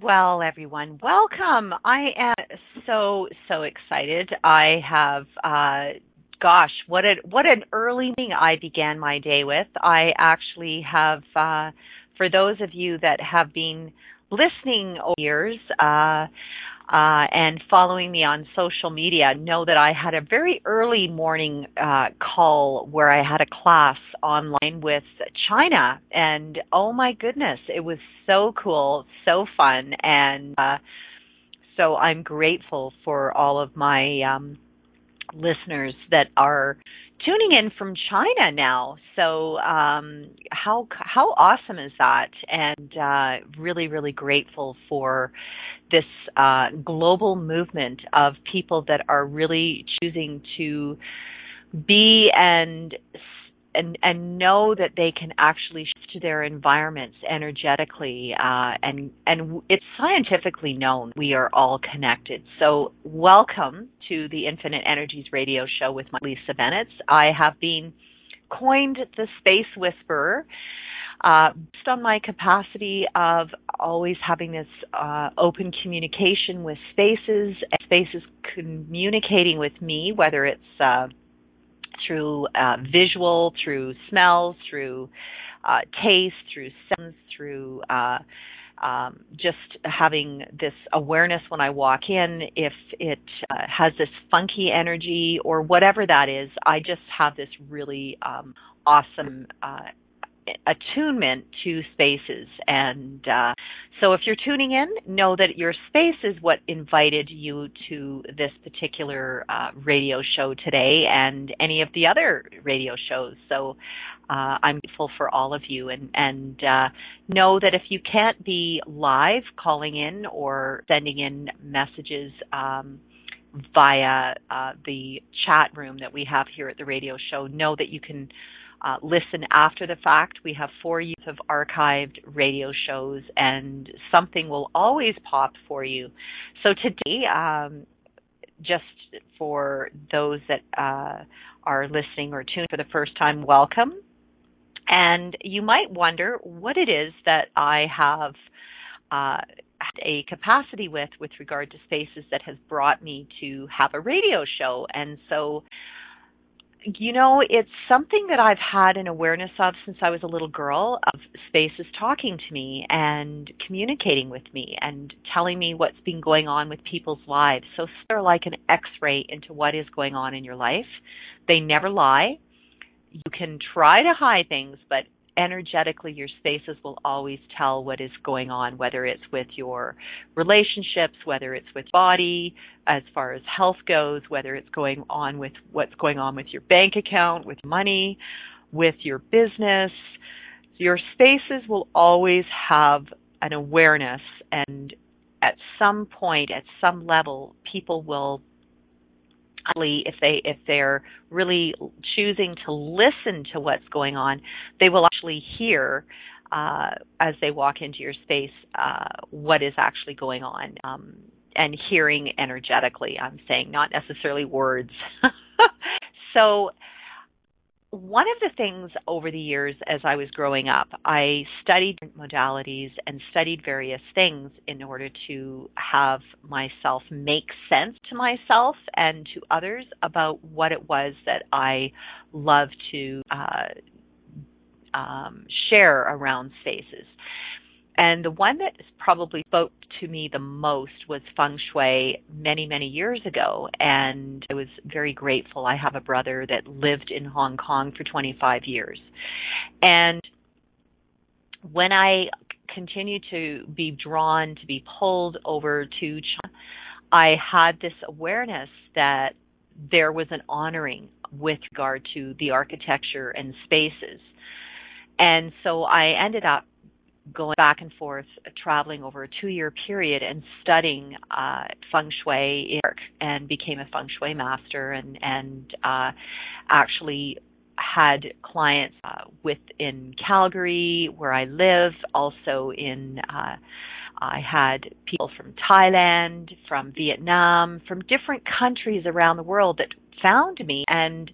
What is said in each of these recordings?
Well, everyone, welcome. I am so so excited. I have, uh, gosh, what a what an early meeting I began my day with. I actually have, uh, for those of you that have been listening over years, uh, uh, and following me on social media know that I had a very early morning uh, call where I had a class online with China, and oh my goodness, it was so cool, so fun, and uh, so I'm grateful for all of my um, listeners that are tuning in from China now. So um, how how awesome is that? And uh, really, really grateful for this uh, global movement of people that are really choosing to be and and and know that they can actually shift their environments energetically uh, and and it's scientifically known we are all connected. So welcome to the infinite energies radio show with my lisa bennett. I have been coined the space whisperer uh, based on my capacity of always having this uh, open communication with spaces, spaces communicating with me, whether it's uh, through uh, visual, through smells, through uh, taste, through sounds, through uh, um, just having this awareness when I walk in, if it uh, has this funky energy or whatever that is, I just have this really um, awesome uh, attunement to spaces. And uh, so if you're tuning in, know that your space is what invited you to this particular uh, radio show today and any of the other radio shows. So uh, I'm grateful for all of you and, and uh, know that if you can't be live calling in or sending in messages, um, via uh, the chat room that we have here at the radio show, know that you can uh, listen after the fact. We have four years of archived radio shows, and something will always pop for you. So today, um, just for those that uh, are listening or tuned for the first time, welcome. And you might wonder what it is that I have uh, a capacity with with regard to spaces that has brought me to have a radio show. And so you know, it's something that I've had an awareness of since I was a little girl of spaces talking to me and communicating with me and telling me what's been going on with people's lives. So they're like an x-ray into what is going on in your life. They never lie. You can try to hide things, but energetically your spaces will always tell what is going on whether it's with your relationships whether it's with body as far as health goes whether it's going on with what's going on with your bank account with money with your business. Your spaces will always have an awareness and at some point at some level people will if they if they're really choosing to listen to what's going on, they will actually hear uh, as they walk into your space uh, what is actually going on. Um, and hearing energetically, I'm saying, not necessarily words. so one of the things over the years as I was growing up, I studied modalities and studied various things in order to have myself make sense to myself and to others about what it was that I love to uh, um, share around spaces. And the one that probably spoke to me the most was feng shui many, many years ago. And I was very grateful. I have a brother that lived in Hong Kong for 25 years. And when I continued to be drawn, to be pulled over to China, I had this awareness that there was an honoring with regard to the architecture and spaces. And so I ended up going back and forth, traveling over a two year period and studying uh, feng shui and became a feng shui master and, and uh, actually had clients uh, within Calgary, where I live, also in. Uh, I had people from Thailand, from Vietnam, from different countries around the world that found me and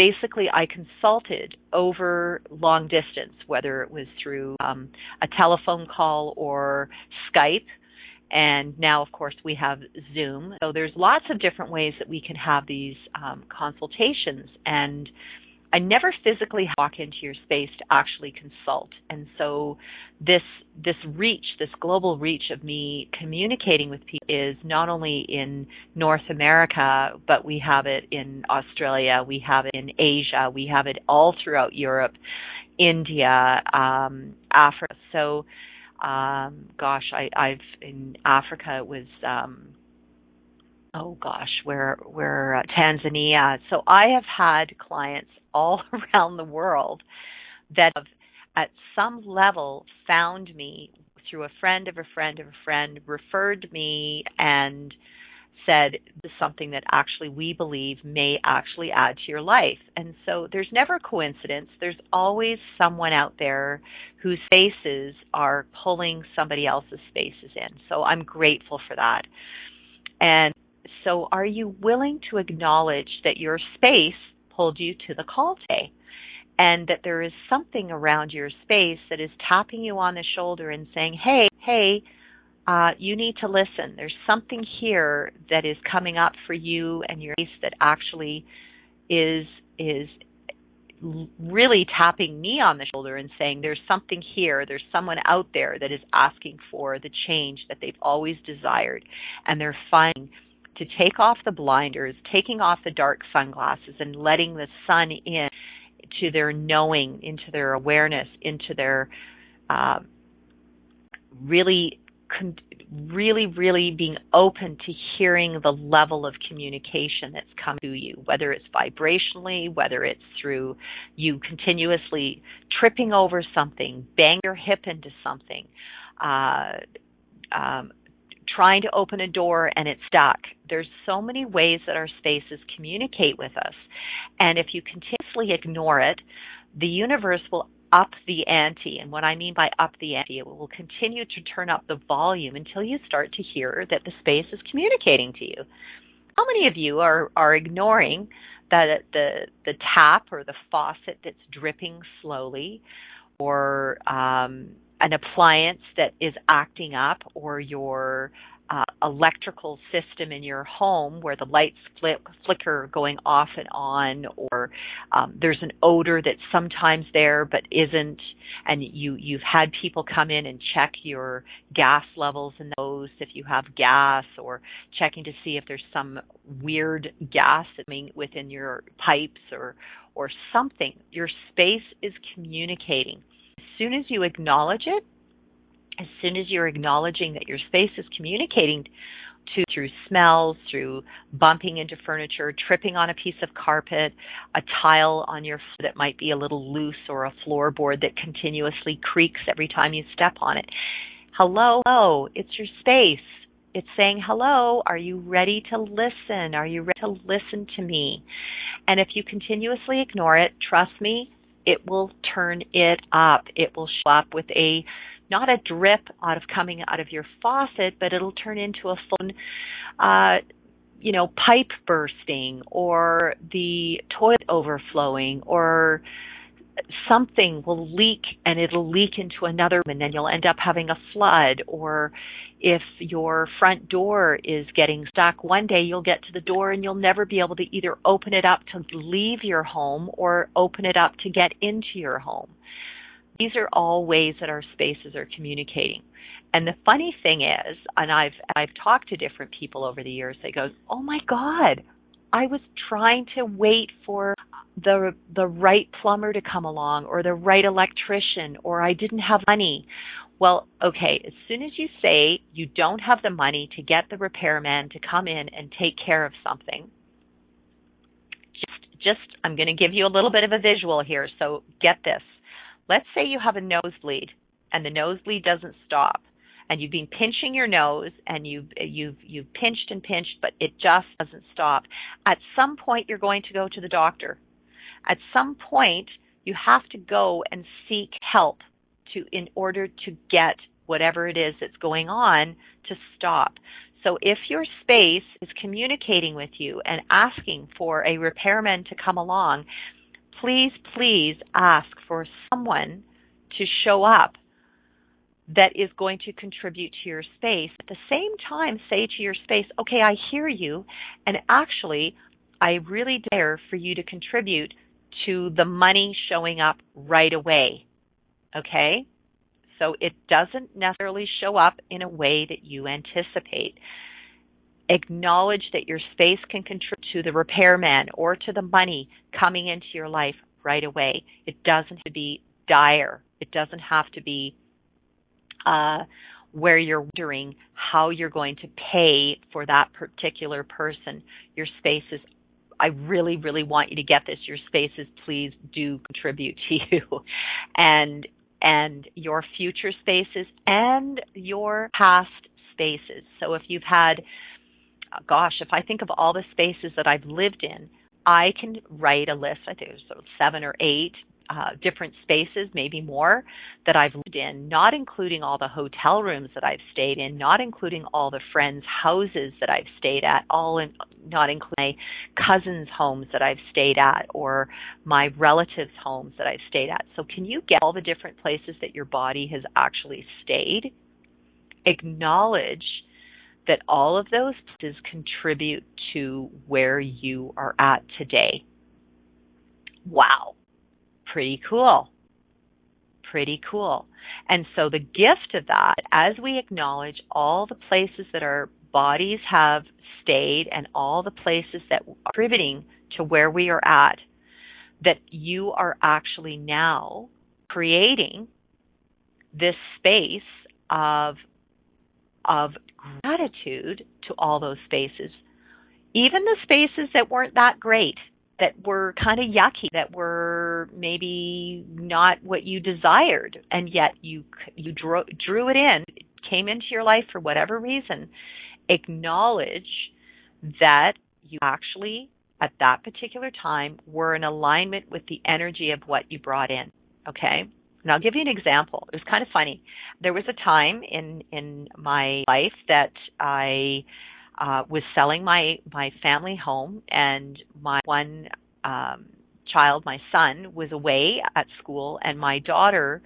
basically I consulted over long distance, whether it was through um, a telephone call or Skype. And now, of course, we have Zoom. So there's lots of different ways that we can have these um, consultations. And I never physically walk into your space to actually consult. And so this this reach, this global reach of me communicating with people is not only in North America, but we have it in Australia, we have it in Asia, we have it all throughout Europe, India, um, Africa. So um, gosh, I, I've in Africa it was um, oh gosh, where uh, Tanzania. So I have had clients all around the world that have at some level found me through a friend of a friend of a friend, referred me and said something that actually we believe may actually add to your life. And so there's never a coincidence. There's always someone out there whose spaces are pulling somebody else's spaces in. So I'm grateful for that. And so, are you willing to acknowledge that your space pulled you to the call today? And that there is something around your space that is tapping you on the shoulder and saying, hey, hey, uh, you need to listen. There's something here that is coming up for you and your space that actually is is really tapping me on the shoulder and saying there's something here there's someone out there that is asking for the change that they've always desired and they're finding to take off the blinders, taking off the dark sunglasses, and letting the sun in to their knowing, into their awareness, into their uh, really, con- really, really being open to hearing the level of communication that's come to you, whether it's vibrationally, whether it's through you continuously tripping over something, bang your hip into something. Uh, um, trying to open a door and it's stuck. There's so many ways that our spaces communicate with us. And if you continuously ignore it, the universe will up the ante. And what I mean by up the ante, it will continue to turn up the volume until you start to hear that the space is communicating to you. How many of you are, are ignoring the, the, the tap or the faucet that's dripping slowly or um, an appliance that is acting up or your uh, electrical system in your home where the lights flick, flicker going off and on or um, there's an odor that's sometimes there but isn't and you you've had people come in and check your gas levels in those if you have gas or checking to see if there's some weird gas within your pipes or or something. Your space is communicating soon as you acknowledge it, as soon as you're acknowledging that your space is communicating to through smells, through bumping into furniture, tripping on a piece of carpet, a tile on your that might be a little loose or a floorboard that continuously creaks every time you step on it. Hello, hello, it's your space. It's saying, hello, are you ready to listen? Are you ready to listen to me? And if you continuously ignore it, trust me, it will turn it up. It will show up with a not a drip out of coming out of your faucet, but it'll turn into a phone uh you know, pipe bursting or the toilet overflowing or something will leak and it'll leak into another and then you'll end up having a flood or if your front door is getting stuck one day you'll get to the door and you'll never be able to either open it up to leave your home or open it up to get into your home these are all ways that our spaces are communicating and the funny thing is and i've i've talked to different people over the years they go oh my god I was trying to wait for the the right plumber to come along or the right electrician or I didn't have money. Well, okay, as soon as you say you don't have the money to get the repairman to come in and take care of something, just just I'm going to give you a little bit of a visual here, so get this. Let's say you have a nosebleed and the nosebleed doesn't stop and you've been pinching your nose and you've you've you've pinched and pinched but it just doesn't stop. At some point you're going to go to the doctor. At some point you have to go and seek help to in order to get whatever it is that's going on to stop so if your space is communicating with you and asking for a repairman to come along please please ask for someone to show up that is going to contribute to your space. At the same time, say to your space, okay, I hear you, and actually, I really dare for you to contribute to the money showing up right away. Okay? So it doesn't necessarily show up in a way that you anticipate. Acknowledge that your space can contribute to the repairman or to the money coming into your life right away. It doesn't have to be dire. It doesn't have to be uh, where you're wondering how you're going to pay for that particular person. Your space is I really, really want you to get this. Your spaces, please do contribute to you, and and your future spaces and your past spaces. So if you've had, gosh, if I think of all the spaces that I've lived in, I can write a list. I think there's seven or eight uh, different spaces, maybe more, that I've lived in, not including all the hotel rooms that I've stayed in, not including all the friends' houses that I've stayed at, all in, not including my cousins' homes that I've stayed at, or my relatives' homes that I've stayed at. So, can you get all the different places that your body has actually stayed? Acknowledge that all of those places contribute to where you are at today. Wow pretty cool. Pretty cool. And so the gift of that, as we acknowledge all the places that our bodies have stayed and all the places that are contributing to where we are at, that you are actually now creating this space of of gratitude to all those spaces even the spaces that weren't that great that were kind of yucky, that were maybe not what you desired, and yet you you drew, drew it in, it came into your life for whatever reason. Acknowledge that you actually at that particular time were in alignment with the energy of what you brought in. Okay? And I'll give you an example. It was kind of funny. There was a time in in my life that I uh, was selling my my family home, and my one um, child, my son, was away at school, and my daughter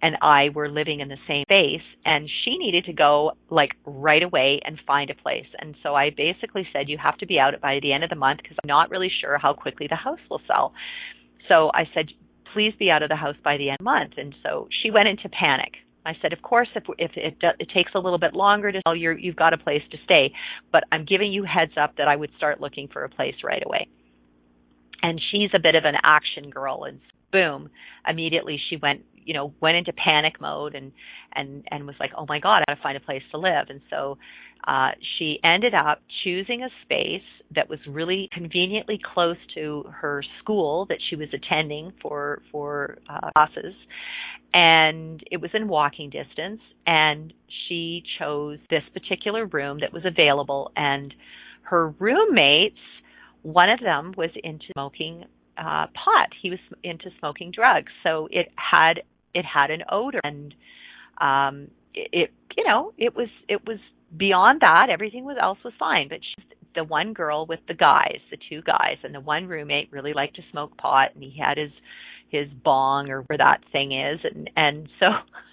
and I were living in the same space and she needed to go like right away and find a place. And so I basically said you have to be out by the end of the month because I'm not really sure how quickly the house will sell. So I said please be out of the house by the end of the month. And so she went into panic. I said, of course, if if it, it takes a little bit longer to sell, you're, you've got a place to stay, but I'm giving you heads up that I would start looking for a place right away. And she's a bit of an action girl, and boom, immediately she went, you know, went into panic mode and and and was like, oh my god, I got to find a place to live. And so uh, she ended up choosing a space that was really conveniently close to her school that she was attending for for uh, classes. And it was in walking distance and she chose this particular room that was available and her roommates one of them was into smoking uh pot. He was into smoking drugs. So it had it had an odor. And um it, it you know it was it was beyond that. Everything was else was fine. But she's the one girl with the guys the two guys and the one roommate really liked to smoke pot and he had his his bong or where that thing is. And and so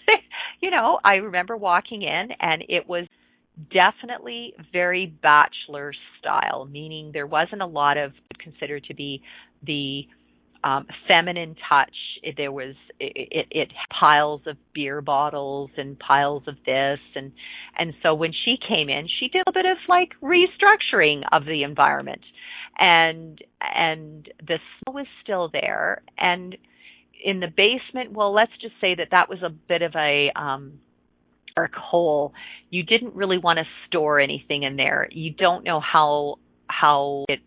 you know i remember walking in and it was definitely very bachelor style meaning there wasn't a lot of considered to be the um feminine touch. There was it, it it piles of beer bottles and piles of this. And and so when she came in she did a bit of like restructuring of the environment. And and the smell was still there. And in the basement well let's just say that that was a bit of a um dark hole. You didn't really want to store anything in there. You don't know how how it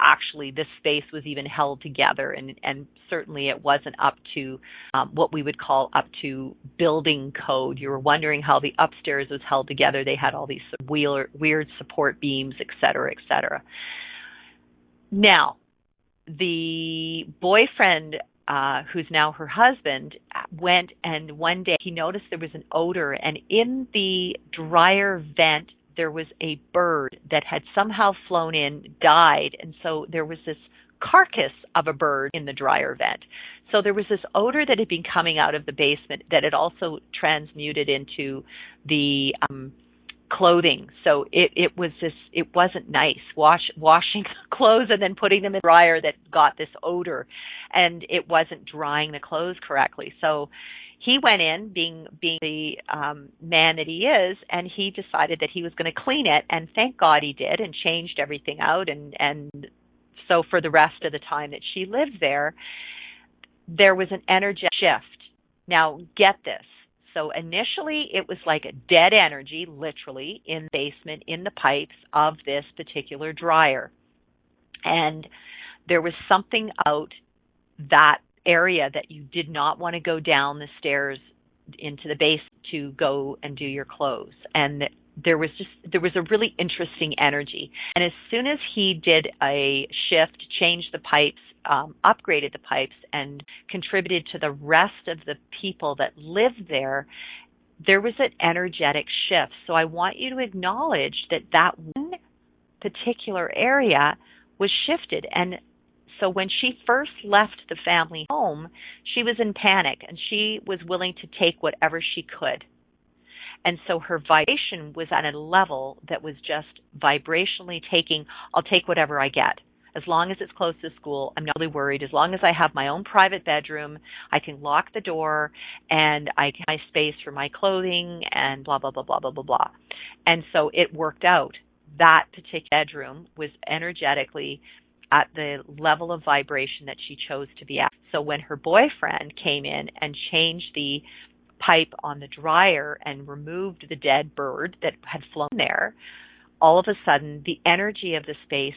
actually this space was even held together and and certainly it wasn't up to um, what we would call up to building code. You were wondering how the upstairs was held together. They had all these weird, weird support beams et cetera et cetera. Now the boyfriend uh, who's now her husband, went and one day he noticed there was an odor, and in the dryer vent there was a bird that had somehow flown in, died, and so there was this carcass of a bird in the dryer vent. So there was this odor that had been coming out of the basement that had also transmuted into the um clothing. So it it was this it wasn't nice wash washing clothes and then putting them in the dryer that got this odor and it wasn't drying the clothes correctly. So he went in being being the um man that he is and he decided that he was going to clean it and thank God he did and changed everything out and and so for the rest of the time that she lived there there was an energy shift. Now get this so initially it was like a dead energy, literally, in the basement, in the pipes of this particular dryer. And there was something out that area that you did not want to go down the stairs into the base to go and do your clothes. And there was just there was a really interesting energy. And as soon as he did a shift, changed the pipes, um, upgraded the pipes and contributed to the rest of the people that lived there, there was an energetic shift. So I want you to acknowledge that that one particular area was shifted. And so when she first left the family home, she was in panic and she was willing to take whatever she could. And so her vibration was at a level that was just vibrationally taking, I'll take whatever I get as long as it's close to school, I'm not really worried. As long as I have my own private bedroom, I can lock the door and I can have space for my clothing and blah, blah, blah, blah, blah, blah, blah. And so it worked out. That particular bedroom was energetically at the level of vibration that she chose to be at. So when her boyfriend came in and changed the pipe on the dryer and removed the dead bird that had flown there, all of a sudden the energy of the space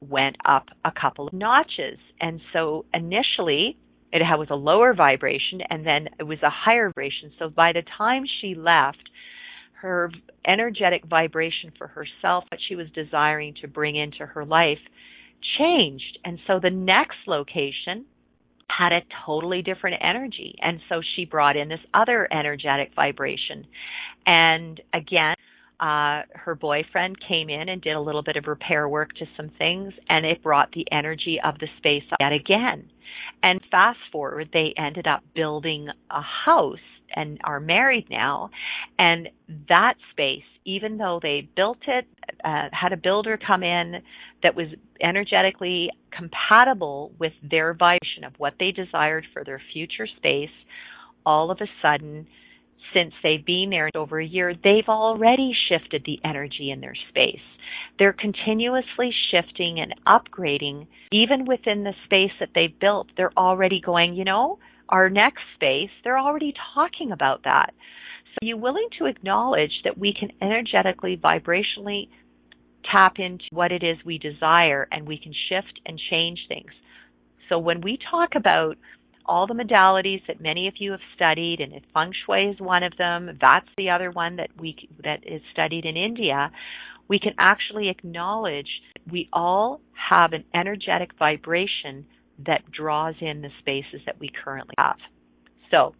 went up a couple of notches. And so initially it was a lower vibration and then it was a higher vibration. So by the time she left, her energetic vibration for herself, what she was desiring to bring into her life, changed. And so the next location had a totally different energy. And so she brought in this other energetic vibration. And again, uh, her boyfriend came in and did a little bit of repair work to some things, and it brought the energy of the space yet again. And fast forward, they ended up building a house and are married now. And that space, even though they built it, uh, had a builder come in that was energetically compatible with their vision of what they desired for their future space, all of a sudden, since they've been there over a year, they've already shifted the energy in their space. They're continuously shifting and upgrading, even within the space that they've built. They're already going, you know, our next space, they're already talking about that. So, are you willing to acknowledge that we can energetically, vibrationally tap into what it is we desire and we can shift and change things? So, when we talk about all the modalities that many of you have studied, and if feng shui is one of them. That's the other one that we that is studied in India. We can actually acknowledge we all have an energetic vibration that draws in the spaces that we currently have. So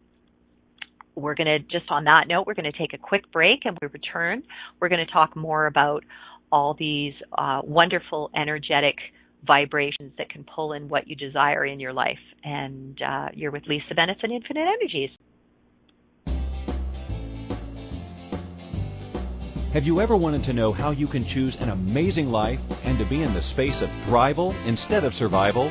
we're going to just on that note, we're going to take a quick break, and we return, we're going to talk more about all these uh, wonderful energetic vibrations that can pull in what you desire in your life. And uh, you're with Lisa Bennett and Infinite Energies. Have you ever wanted to know how you can choose an amazing life and to be in the space of thrival instead of survival?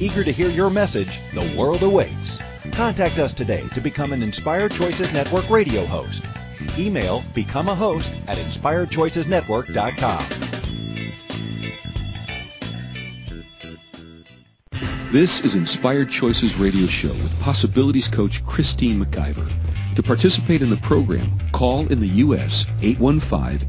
Eager to hear your message, the world awaits. Contact us today to become an Inspired Choices Network radio host. Email become a host at inspiredchoicesnetwork.com. This is Inspired Choices Radio Show with Possibilities Coach Christine McIver. To participate in the program, call in the U.S. 815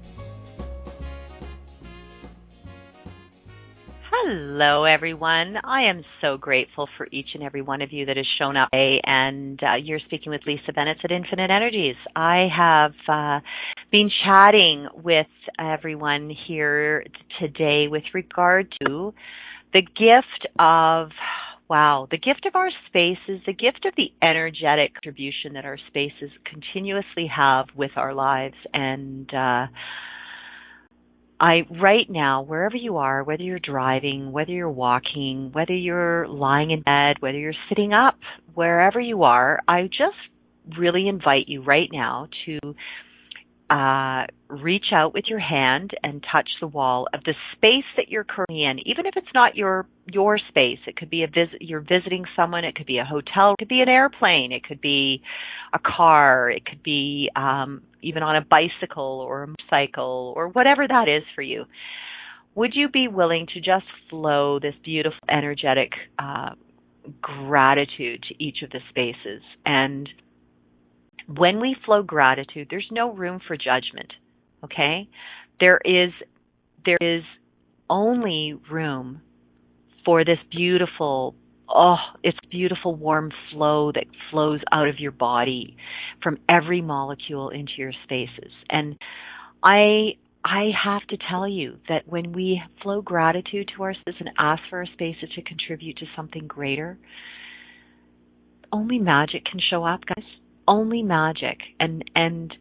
Hello, everyone. I am so grateful for each and every one of you that has shown up today. And uh, you're speaking with Lisa Bennett at Infinite Energies. I have uh, been chatting with everyone here today with regard to the gift of wow, the gift of our spaces, the gift of the energetic contribution that our spaces continuously have with our lives. And uh, I right now, wherever you are, whether you're driving, whether you're walking, whether you're lying in bed, whether you're sitting up, wherever you are, I just really invite you right now to uh, reach out with your hand and touch the wall of the space that you're currently in, even if it's not your your space. It could be a visit. You're visiting someone. It could be a hotel. It could be an airplane. It could be a car. It could be um, even on a bicycle or a cycle or whatever that is for you. Would you be willing to just flow this beautiful, energetic uh, gratitude to each of the spaces and when we flow gratitude, there's no room for judgment. Okay? There is there is only room for this beautiful oh, it's beautiful warm flow that flows out of your body from every molecule into your spaces. And I I have to tell you that when we flow gratitude to our spaces and ask for our spaces to contribute to something greater, only magic can show up, guys only magic and and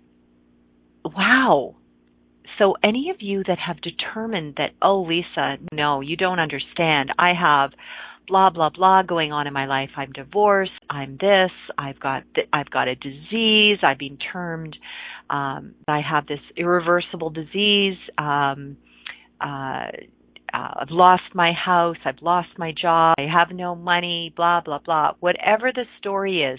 wow. So any of you that have determined that oh lisa no you don't understand. I have blah blah blah going on in my life. I'm divorced. I'm this. I've got th- i've got a disease. I've been termed um i have this irreversible disease. Um uh uh, I've lost my house, I've lost my job, I have no money, blah, blah, blah. Whatever the story is,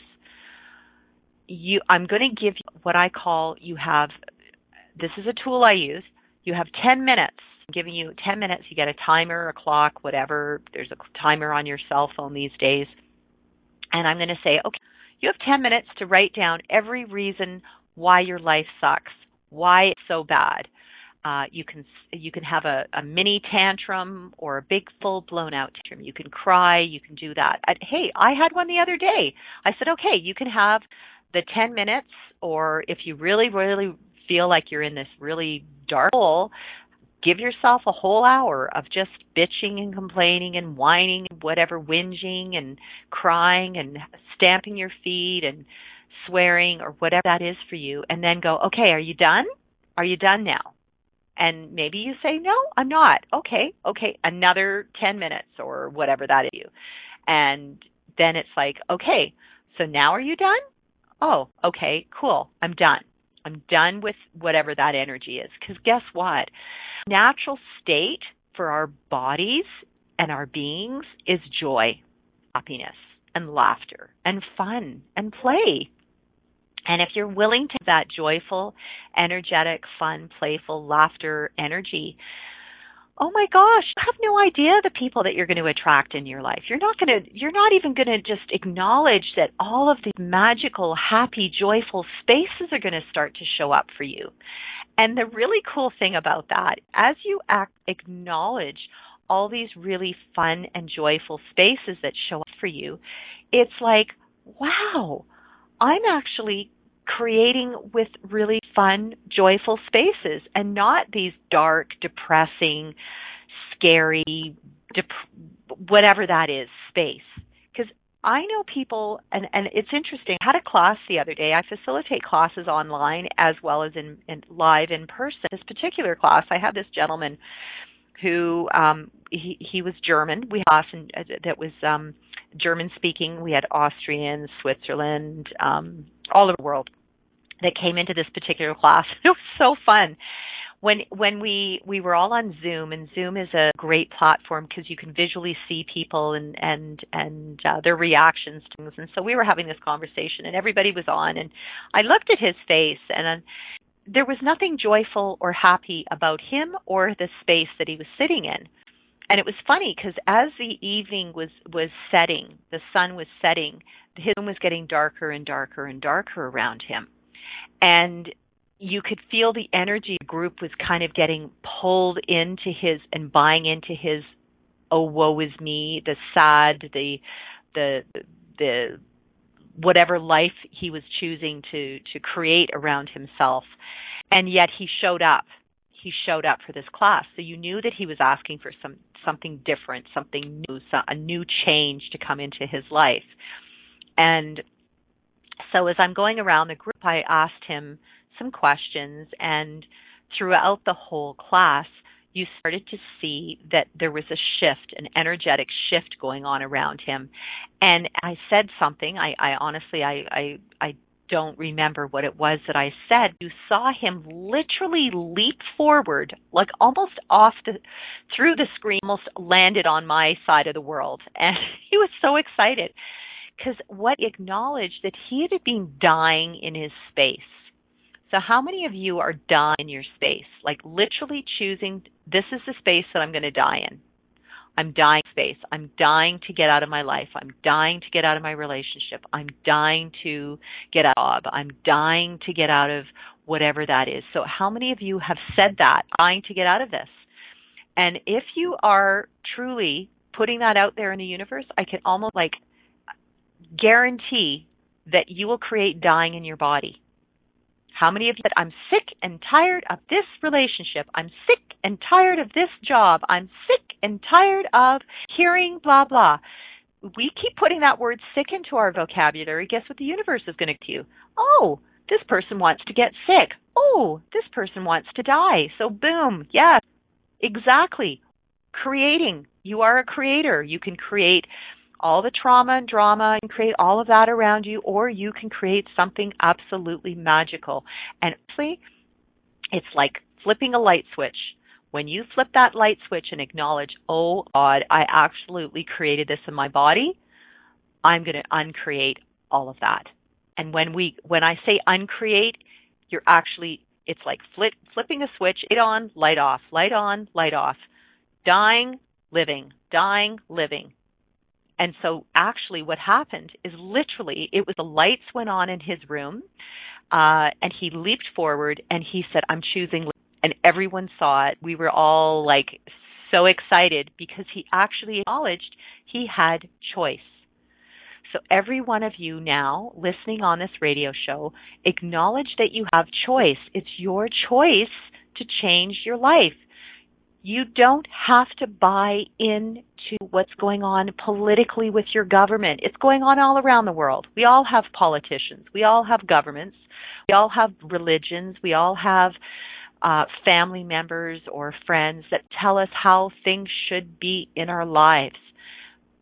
you I'm going to give you what I call you have this is a tool I use. You have 10 minutes. I'm giving you 10 minutes. You get a timer, a clock, whatever. There's a timer on your cell phone these days. And I'm going to say, okay, you have 10 minutes to write down every reason why your life sucks, why it's so bad. Uh, you can you can have a, a mini tantrum or a big full blown out tantrum. You can cry. You can do that. I, hey, I had one the other day. I said, okay, you can have the 10 minutes, or if you really, really feel like you're in this really dark hole, give yourself a whole hour of just bitching and complaining and whining, whatever, whinging and crying and stamping your feet and swearing or whatever that is for you. And then go, okay, are you done? Are you done now? And maybe you say, no, I'm not. Okay, okay, another 10 minutes or whatever that is. You. And then it's like, okay, so now are you done? Oh, okay, cool, I'm done. I'm done with whatever that energy is. Because guess what? Natural state for our bodies and our beings is joy, happiness, and laughter, and fun, and play. And if you're willing to that joyful, energetic, fun, playful laughter energy, oh my gosh, you have no idea the people that you're going to attract in your life. You're not going to, you're not even going to just acknowledge that all of these magical, happy, joyful spaces are going to start to show up for you. And the really cool thing about that, as you act, acknowledge all these really fun and joyful spaces that show up for you, it's like, wow, I'm actually creating with really fun, joyful spaces and not these dark, depressing, scary, dep- whatever that is, space. Because I know people, and, and it's interesting. I had a class the other day. I facilitate classes online as well as in, in live in person. This particular class, I had this gentleman who um he he was German. We had uh, that was um German speaking. We had Austrians, Switzerland, um all over the world that came into this particular class. It was so fun. When when we we were all on Zoom and Zoom is a great platform because you can visually see people and and and uh, their reactions to things. And so we were having this conversation and everybody was on and I looked at his face and uh, there was nothing joyful or happy about him or the space that he was sitting in. And it was funny because as the evening was was setting, the sun was setting, his room was getting darker and darker and darker around him and you could feel the energy group was kind of getting pulled into his and buying into his oh woe is me the sad the the the whatever life he was choosing to to create around himself. And yet he showed up. He showed up for this class. So you knew that he was asking for some something different something new a new change to come into his life. And so as I'm going around the group, I asked him some questions, and throughout the whole class, you started to see that there was a shift, an energetic shift going on around him. And I said something. I, I honestly, I, I, I don't remember what it was that I said. You saw him literally leap forward, like almost off the, through the screen, almost landed on my side of the world. And he was so excited because what acknowledged that he had been dying in his space. So how many of you are dying in your space? Like literally choosing this is the space that I'm going to die in. I'm dying space. I'm dying to get out of my life. I'm dying to get out of my relationship. I'm dying to get out of. I'm dying to get out of whatever that is. So how many of you have said that, dying to get out of this? And if you are truly putting that out there in the universe, I can almost like guarantee that you will create dying in your body. How many of you said, I'm sick and tired of this relationship. I'm sick and tired of this job. I'm sick and tired of hearing blah, blah. We keep putting that word sick into our vocabulary. Guess what the universe is going to do? Oh, this person wants to get sick. Oh, this person wants to die. So boom. Yes, exactly. Creating. You are a creator. You can create all the trauma and drama and create all of that around you, or you can create something absolutely magical. And honestly, it's like flipping a light switch. When you flip that light switch and acknowledge, oh God, I absolutely created this in my body, I'm going to uncreate all of that. And when we, when I say uncreate, you're actually, it's like flip, flipping a switch, light on, light off, light on, light off, dying, living, dying, living. And so actually what happened is literally it was the lights went on in his room uh and he leaped forward and he said I'm choosing and everyone saw it. We were all like so excited because he actually acknowledged he had choice. So every one of you now listening on this radio show, acknowledge that you have choice. It's your choice to change your life. You don't have to buy into what's going on politically with your government. It's going on all around the world. We all have politicians. We all have governments. We all have religions. We all have uh, family members or friends that tell us how things should be in our lives.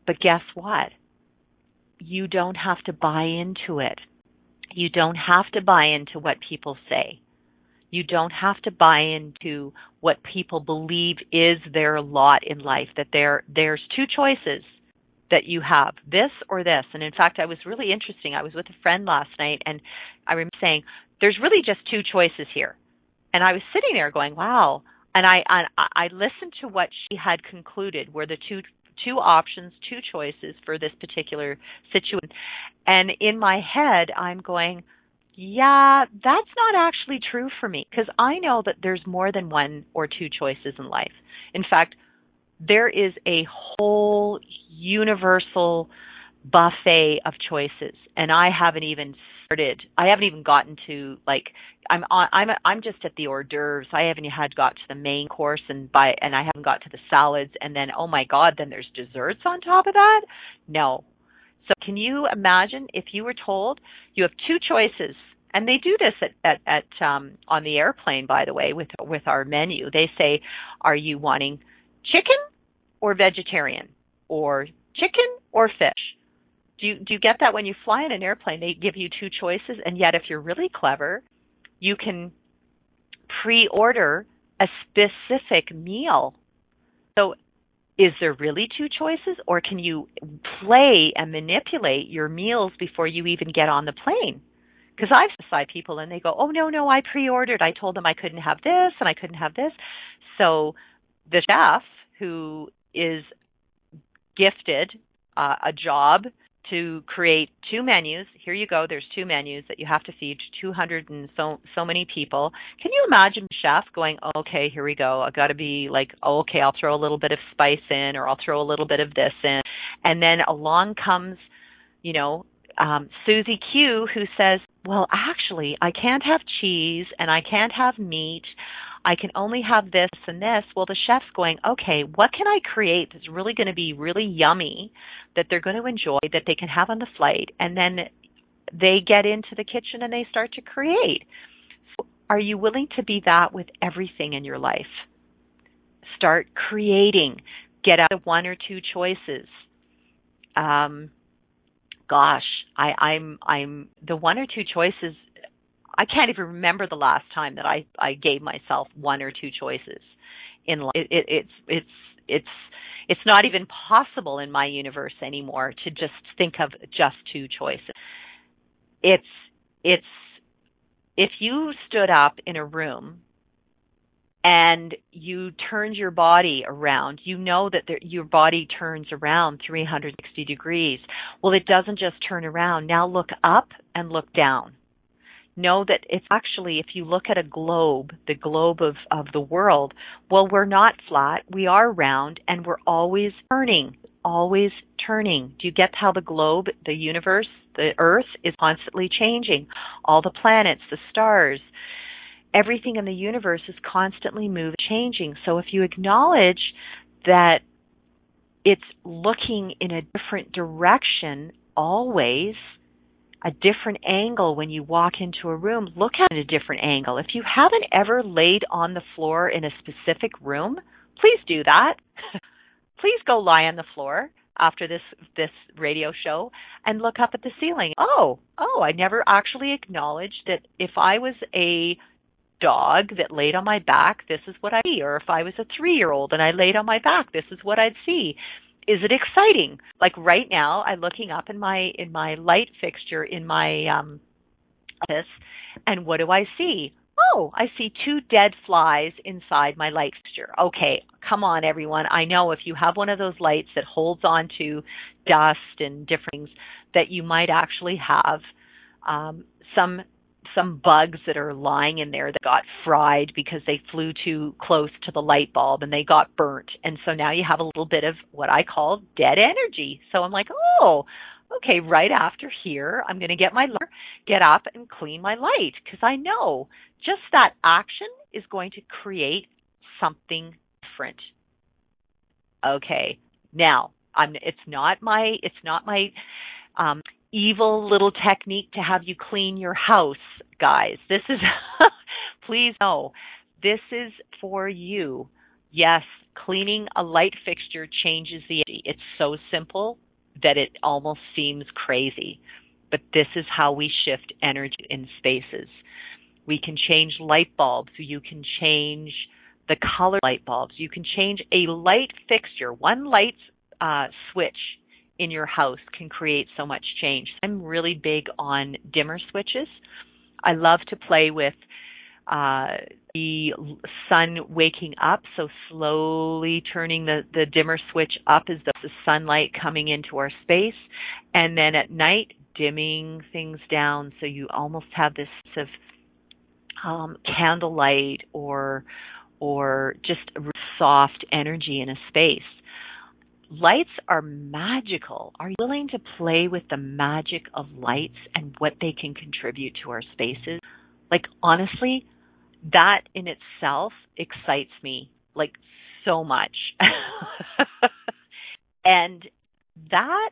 But guess what? You don't have to buy into it. You don't have to buy into what people say. You don't have to buy into what people believe is their lot in life, that there, there's two choices that you have, this or this. And in fact, I was really interesting. I was with a friend last night and I remember saying, there's really just two choices here. And I was sitting there going, wow, and I, I I listened to what she had concluded were the two two options, two choices for this particular situation. And in my head, I'm going, yeah, that's not actually true for me because I know that there's more than one or two choices in life. In fact, there is a whole universal buffet of choices and I haven't even started I haven't even gotten to like I'm on I'm I'm just at the hors d'oeuvres. I haven't had got to the main course and by and I haven't got to the salads and then oh my god, then there's desserts on top of that? No. So can you imagine if you were told you have two choices and they do this at, at, at um on the airplane by the way with with our menu. They say, "Are you wanting chicken or vegetarian or chicken or fish?" Do you do you get that when you fly in an airplane they give you two choices and yet if you're really clever, you can pre-order a specific meal. So is there really two choices or can you play and manipulate your meals before you even get on the plane? Because I've side people and they go, "Oh no, no, I pre-ordered. I told them I couldn't have this and I couldn't have this." So the chef who is gifted uh, a job to create two menus. Here you go. There's two menus that you have to feed 200 and so so many people. Can you imagine chef going, "Okay, here we go. I got to be like, oh, okay, I'll throw a little bit of spice in or I'll throw a little bit of this in." And then along comes, you know, um Susie Q who says, "Well, actually, I can't have cheese and I can't have meat. I can only have this and this. Well, the chef's going, okay, what can I create that's really going to be really yummy that they're going to enjoy that they can have on the flight? And then they get into the kitchen and they start to create. So are you willing to be that with everything in your life? Start creating. Get out of one or two choices. Um, gosh, I, I'm I'm the one or two choices I can't even remember the last time that I I gave myself one or two choices in life. It, it, it's it's it's it's not even possible in my universe anymore to just think of just two choices. It's it's if you stood up in a room and you turned your body around, you know that there, your body turns around 360 degrees. Well, it doesn't just turn around. Now look up and look down know that it's actually, if you look at a globe, the globe of, of the world, well, we're not flat, we are round, and we're always turning, always turning. Do you get how the globe, the universe, the earth is constantly changing? All the planets, the stars, everything in the universe is constantly moving, changing. So if you acknowledge that it's looking in a different direction always, a different angle when you walk into a room. Look at it a different angle. If you haven't ever laid on the floor in a specific room, please do that. please go lie on the floor after this this radio show and look up at the ceiling. Oh, oh, I never actually acknowledged that if I was a dog that laid on my back, this is what I'd see. Or if I was a three year old and I laid on my back, this is what I'd see is it exciting? Like right now, I'm looking up in my in my light fixture in my um office, and what do I see? Oh, I see two dead flies inside my light fixture. Okay, come on, everyone. I know if you have one of those lights that holds on to dust and different things, that you might actually have um, some some bugs that are lying in there that got fried because they flew too close to the light bulb and they got burnt. And so now you have a little bit of what I call dead energy. So I'm like, oh, okay, right after here, I'm going to get my get up and clean my light because I know just that action is going to create something different. Okay. Now, I'm it's not my it's not my um evil little technique to have you clean your house, guys. This is, please know, this is for you. Yes, cleaning a light fixture changes the energy. It's so simple that it almost seems crazy. But this is how we shift energy in spaces. We can change light bulbs. You can change the color light bulbs. You can change a light fixture. One light uh, switch in your house can create so much change. I'm really big on dimmer switches. I love to play with uh, the sun waking up, so slowly turning the, the dimmer switch up as the sunlight coming into our space, and then at night dimming things down so you almost have this sort of um, candlelight or or just soft energy in a space. Lights are magical. Are you willing to play with the magic of lights and what they can contribute to our spaces? Like honestly, that in itself excites me like so much. and that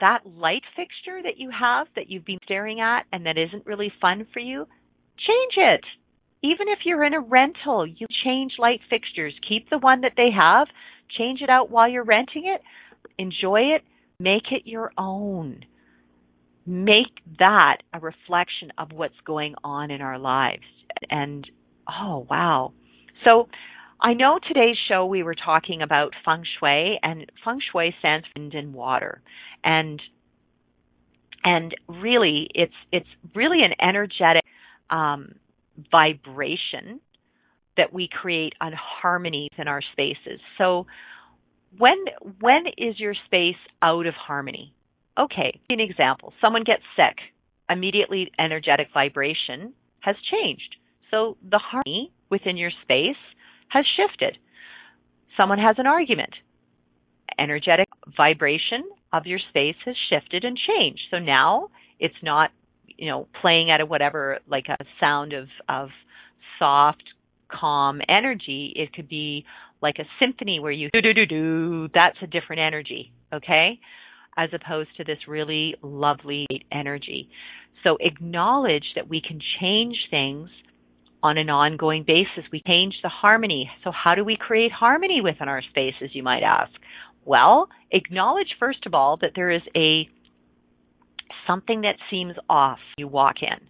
that light fixture that you have that you've been staring at and that isn't really fun for you, change it. Even if you're in a rental, you change light fixtures. Keep the one that they have, change it out while you're renting it, enjoy it, make it your own. Make that a reflection of what's going on in our lives. And oh, wow. So, I know today's show we were talking about feng shui, and feng shui stands for wind and water, and and really it's it's really an energetic um, vibration that we create on harmony in our spaces. So when when is your space out of harmony? Okay, an example. Someone gets sick. Immediately energetic vibration has changed. So the harmony within your space has shifted. Someone has an argument. Energetic vibration of your space has shifted and changed. So now it's not, you know, playing at a whatever, like a sound of, of soft, calm energy. It could be like a symphony where you do do do do. That's a different energy, okay? As opposed to this really lovely energy. So acknowledge that we can change things on an ongoing basis. We change the harmony. So how do we create harmony within our spaces, you might ask? Well, acknowledge first of all that there is a something that seems off you walk in.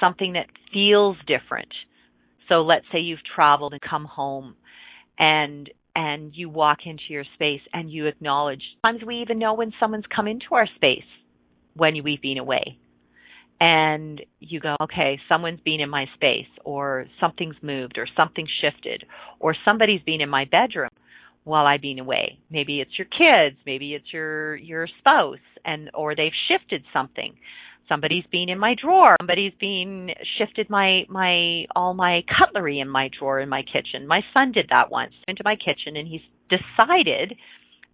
Something that feels different. So let's say you've traveled and come home and and you walk into your space and you acknowledge. Sometimes we even know when someone's come into our space when we've been away and you go, okay, someone's been in my space, or something's moved, or something shifted, or somebody's been in my bedroom while I've been away. Maybe it's your kids, maybe it's your your spouse, and or they've shifted something. Somebody's been in my drawer. Somebody's been shifted my my all my cutlery in my drawer in my kitchen. My son did that once into my kitchen, and he's decided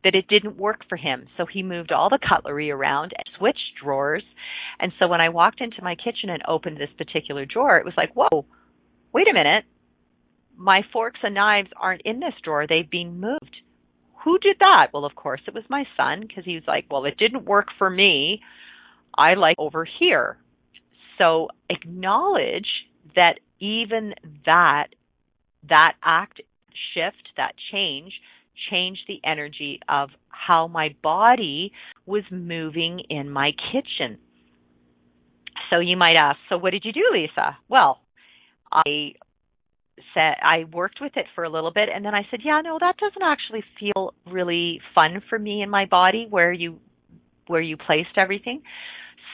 that it didn't work for him. So he moved all the cutlery around and switched drawers. And so when I walked into my kitchen and opened this particular drawer, it was like, whoa, wait a minute. My forks and knives aren't in this drawer. They've been moved. Who did that? Well, of course, it was my son because he was like, well, it didn't work for me. I like over here. So acknowledge that even that, that act shift, that change change the energy of how my body was moving in my kitchen. So you might ask, so what did you do, Lisa? Well, I said I worked with it for a little bit and then I said, yeah, no, that doesn't actually feel really fun for me in my body where you where you placed everything.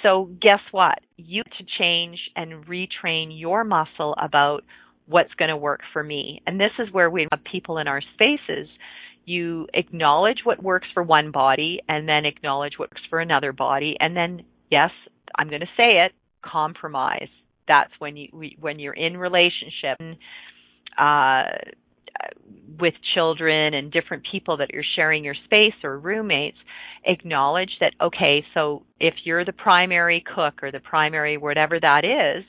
So guess what? You to change and retrain your muscle about what's going to work for me. And this is where we have people in our spaces you acknowledge what works for one body and then acknowledge what works for another body and then yes i'm going to say it compromise that's when you when you're in relationship uh with children and different people that you're sharing your space or roommates acknowledge that okay so if you're the primary cook or the primary whatever that is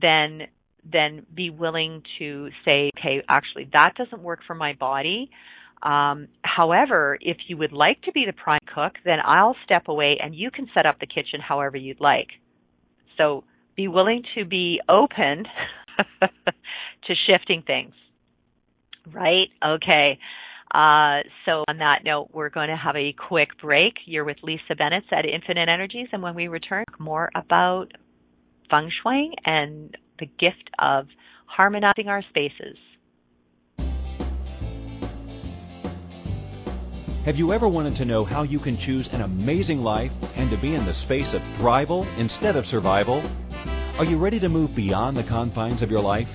then then be willing to say okay actually that doesn't work for my body um, however, if you would like to be the prime cook, then I'll step away and you can set up the kitchen however you'd like. So be willing to be open to shifting things. Right? Okay. Uh, so on that note, we're going to have a quick break. You're with Lisa Bennett at Infinite Energies, and when we return, more about feng shui and the gift of harmonizing our spaces. Have you ever wanted to know how you can choose an amazing life and to be in the space of thrival instead of survival? Are you ready to move beyond the confines of your life?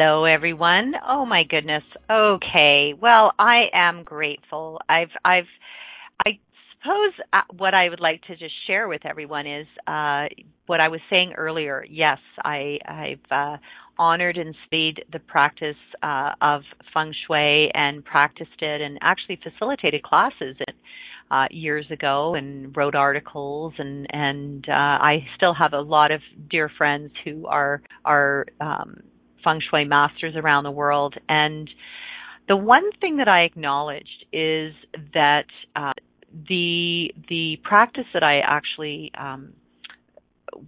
Hello, everyone. Oh my goodness. Okay. Well, I am grateful. I've, I've, I suppose uh, what I would like to just share with everyone is uh, what I was saying earlier. Yes, I, I've uh, honored and studied the practice uh, of feng shui and practiced it, and actually facilitated classes it, uh, years ago and wrote articles and and uh, I still have a lot of dear friends who are are um, feng shui masters around the world. And the one thing that I acknowledged is that uh, the the practice that I actually um,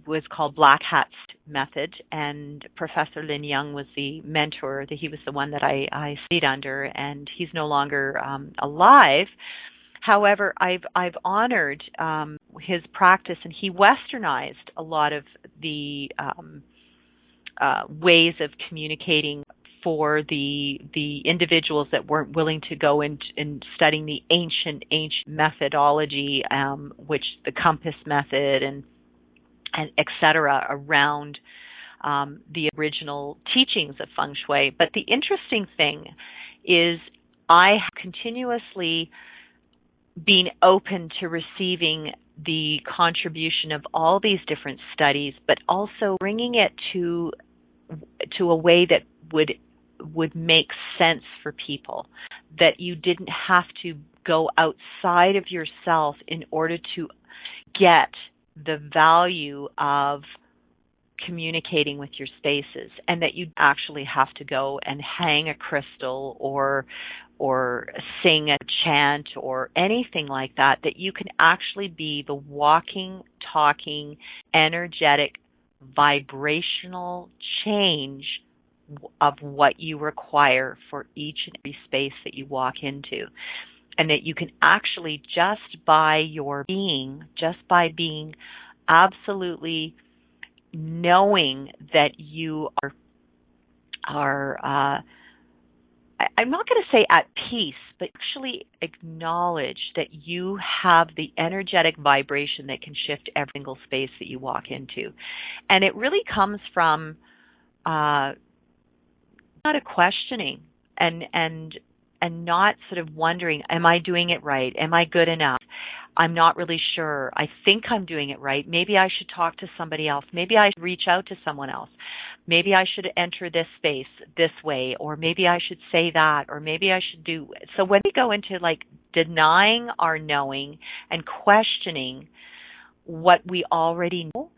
was called Black Hats method, and Professor Lin Yun was the mentor. That he was the one that I, I stayed under, and he's no longer um, alive. However, I've I've honored um, his practice, and he westernized a lot of the um, uh, ways of communicating for the the individuals that weren't willing to go in, in studying the ancient ancient methodology, um, which the compass method and and etc. around um, the original teachings of feng shui. But the interesting thing is, I continuously been open to receiving the contribution of all these different studies, but also bringing it to to a way that would would make sense for people that you didn't have to go outside of yourself in order to get the value of communicating with your spaces and that you actually have to go and hang a crystal or or sing a chant or anything like that that you can actually be the walking talking energetic vibrational change of what you require for each and every space that you walk into. And that you can actually just by your being, just by being absolutely knowing that you are are uh, I, am not going to say at peace, but actually acknowledge that you have the energetic vibration that can shift every single space that you walk into. And it really comes from uh, not a questioning and and and not sort of wondering, am I doing it right? Am I good enough? I'm not really sure. I think I'm doing it right. Maybe I should talk to somebody else. Maybe I should reach out to someone else maybe I should enter this space this way, or maybe I should say that, or maybe I should do. So when we go into like denying our knowing and questioning what we already know,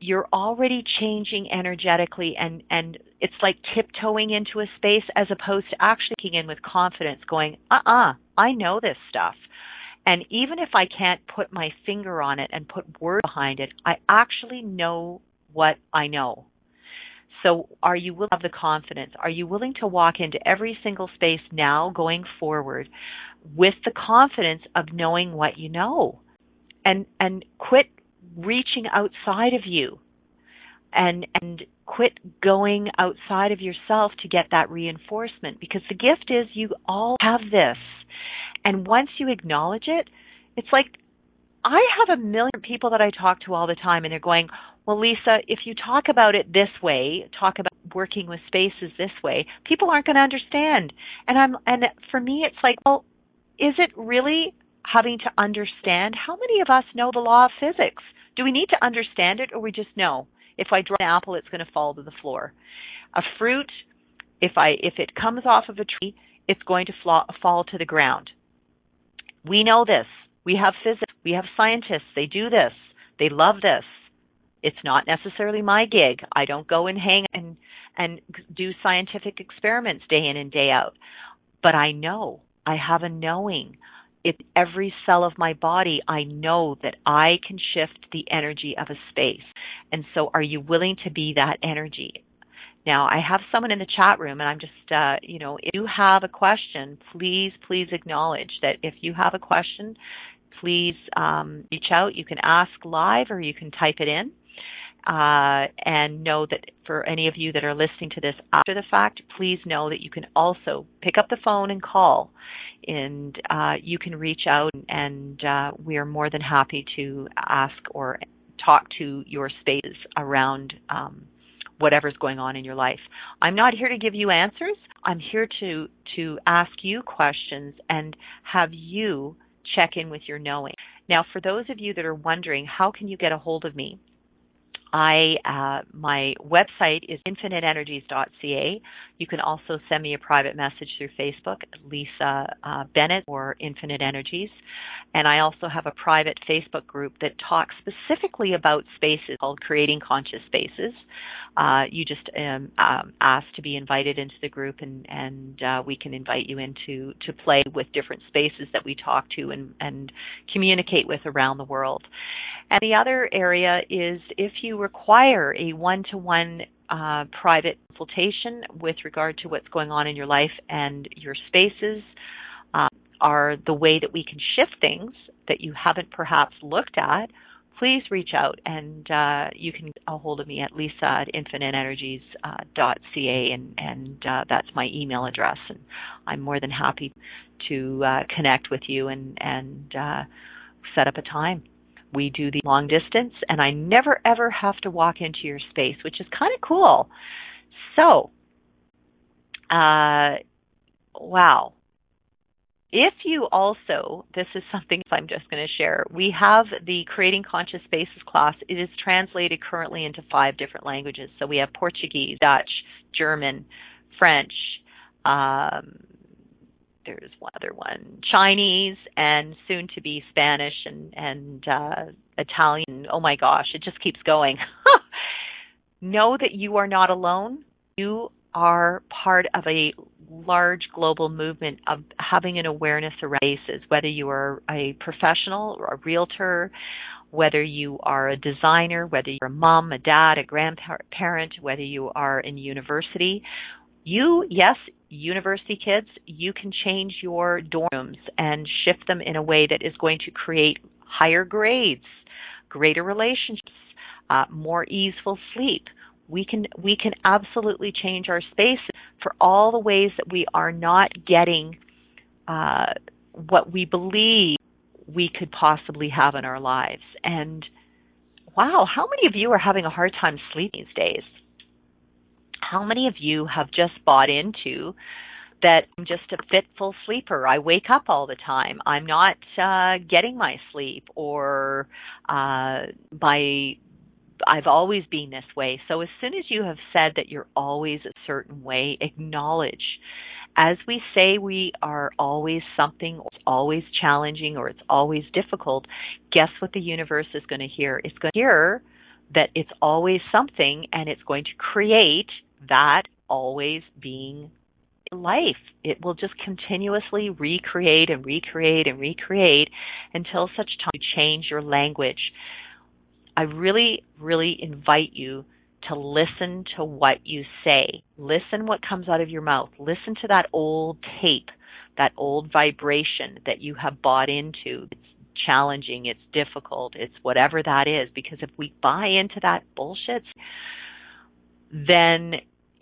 you're already changing energetically and and it's like tiptoeing into a space as opposed to actually kicking in with confidence going uh-uh i know this stuff And even if I can't put my finger on it and put word behind it, I actually know what I know. So are you willing to have the confidence? Are you willing to walk into every single space now going forward with the confidence of knowing what you know? And and quit reaching outside of you and and quit going outside of yourself to get that reinforcement because the gift is you all have this and once you acknowledge it it's like i have a million people that i talk to all the time and they're going well lisa if you talk about it this way talk about working with spaces this way people aren't going to understand and i'm and for me it's like well is it really having to understand how many of us know the law of physics do we need to understand it or we just know if I drop an apple, it's going to fall to the floor. A fruit, if I if it comes off of a tree, it's going to fall to the ground. We know this. We have physics. We have scientists. They do this. They love this. It's not necessarily my gig. I don't go and hang and and do scientific experiments day in and day out. But I know. I have a knowing in every cell of my body, I know that I can shift the energy of a space. And so, are you willing to be that energy? Now, I have someone in the chat room, and I'm just, uh, you know, if you have a question, please, please acknowledge that if you have a question, please um, reach out. You can ask live or you can type it in. Uh, and know that for any of you that are listening to this after the fact, please know that you can also pick up the phone and call and uh, you can reach out and uh, we are more than happy to ask or talk to your spaces around um, whatever's going on in your life. I'm not here to give you answers. I'm here to to ask you questions and have you check in with your knowing. Now, for those of you that are wondering, how can you get a hold of me? I uh, my website is infiniteenergies.ca. You can also send me a private message through Facebook, Lisa uh, Bennett or Infinite Energies, and I also have a private Facebook group that talks specifically about spaces called Creating Conscious Spaces. Uh, you just um, um, ask to be invited into the group, and and uh, we can invite you into to play with different spaces that we talk to and and communicate with around the world. And the other area is if you require a one to one private consultation with regard to what's going on in your life and your spaces uh, are the way that we can shift things that you haven't perhaps looked at, please reach out and uh, you can get a hold of me at lisa at infiniteenergies.ca uh, dot CA and, and uh, that's my email address. And I'm more than happy to uh, connect with you and, and uh, set up a time we do the long distance and I never ever have to walk into your space, which is kind of cool. So, uh, wow. If you also, this is something I'm just going to share, we have the Creating Conscious Spaces class. It is translated currently into five different languages. So we have Portuguese, Dutch, German, French, um, there's one other one Chinese and soon to be Spanish and and uh Italian. Oh my gosh, it just keeps going. know that you are not alone. You are part of a large global movement of having an awareness around spaces, whether you are a professional or a realtor, whether you are a designer, whether you're a mom, a dad, a grandparent, whether you are in university, you, yes, university kids, you can change your dorms and shift them in a way that is going to create higher grades, greater relationships, uh, more easeful sleep. We can we can absolutely change our space for all the ways that we are not getting uh, what we believe we could possibly have in our lives. And wow, how many of you are having a hard time sleeping these days? How many of you have just bought into that I'm just a fitful sleeper. I wake up all the time. I'm not uh getting my sleep or uh I've always been this way. So as soon as you have said that you're always a certain way, acknowledge. As we say we are always something, or it's always challenging, or it's always difficult, guess what the universe is going to hear? It's going to hear that it's always something and it's going to create that always being life. It will just continuously recreate and recreate and recreate until such time you change your language. I really, really invite you to listen to what you say. Listen what comes out of your mouth. Listen to that old tape, that old vibration that you have bought into. It's challenging, it's difficult, it's whatever that is. Because if we buy into that bullshit, then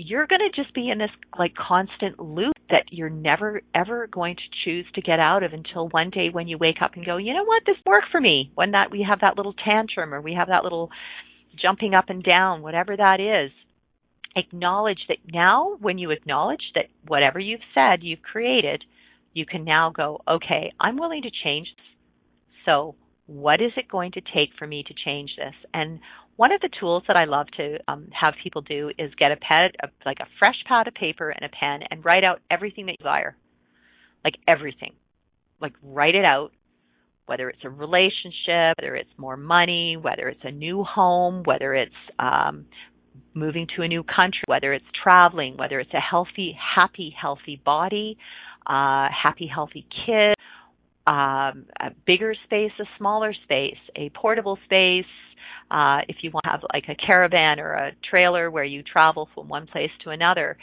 you're going to just be in this like constant loop that you're never ever going to choose to get out of until one day when you wake up and go, you know what, this worked for me. When that we have that little tantrum or we have that little jumping up and down, whatever that is, acknowledge that now when you acknowledge that whatever you've said you've created, you can now go, okay, I'm willing to change this. So what is it going to take for me to change this? And one of the tools that I love to um, have people do is get a pad, a, like a fresh pad of paper and a pen, and write out everything that you desire, like everything, like write it out. Whether it's a relationship, whether it's more money, whether it's a new home, whether it's um, moving to a new country, whether it's traveling, whether it's a healthy, happy, healthy body, uh, happy, healthy kid, um, a bigger space, a smaller space, a portable space. Uh, if you want to have like a caravan or a trailer where you travel from one place to another,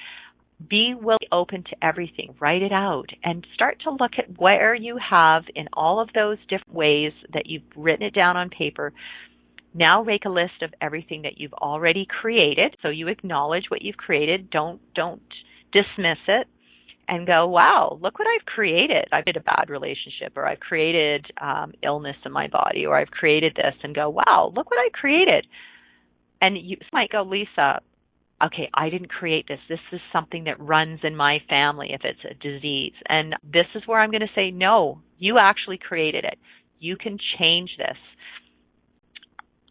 be willing open to everything. Write it out and start to look at where you have in all of those different ways that you've written it down on paper. Now make a list of everything that you've already created. So you acknowledge what you've created. Don't don't dismiss it and go, wow, look what I've created. I've had a bad relationship, or I've created um, illness in my body, or I've created this, and go, wow, look what I created. And you might go, Lisa, okay, I didn't create this. This is something that runs in my family if it's a disease. And this is where I'm going to say, no, you actually created it. You can change this.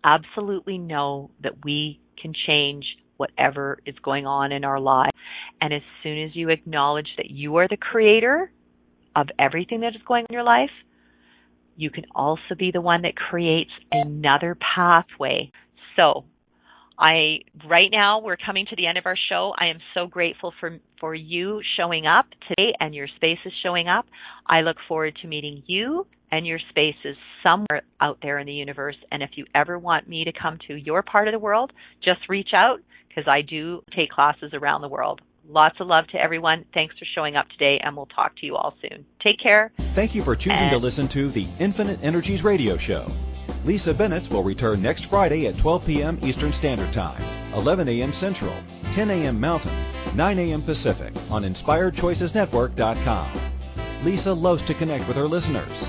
Absolutely know that we can change whatever is going on in our lives. And as soon as you acknowledge that you are the creator of everything that is going on in your life, you can also be the one that creates another pathway. So, I right now we're coming to the end of our show. I am so grateful for for you showing up today and your spaces showing up. I look forward to meeting you and your space is somewhere out there in the universe. And if you ever want me to come to your part of the world, just reach out because I do take classes around the world. Lots of love to everyone. Thanks for showing up today, and we'll talk to you all soon. Take care. Thank you for choosing and to listen to the Infinite Energies Radio Show. Lisa Bennett will return next Friday at 12 p.m. Eastern Standard Time, 11 a.m. Central, 10 a.m. Mountain, 9 a.m. Pacific on InspiredChoicesNetwork.com. Lisa loves to connect with her listeners.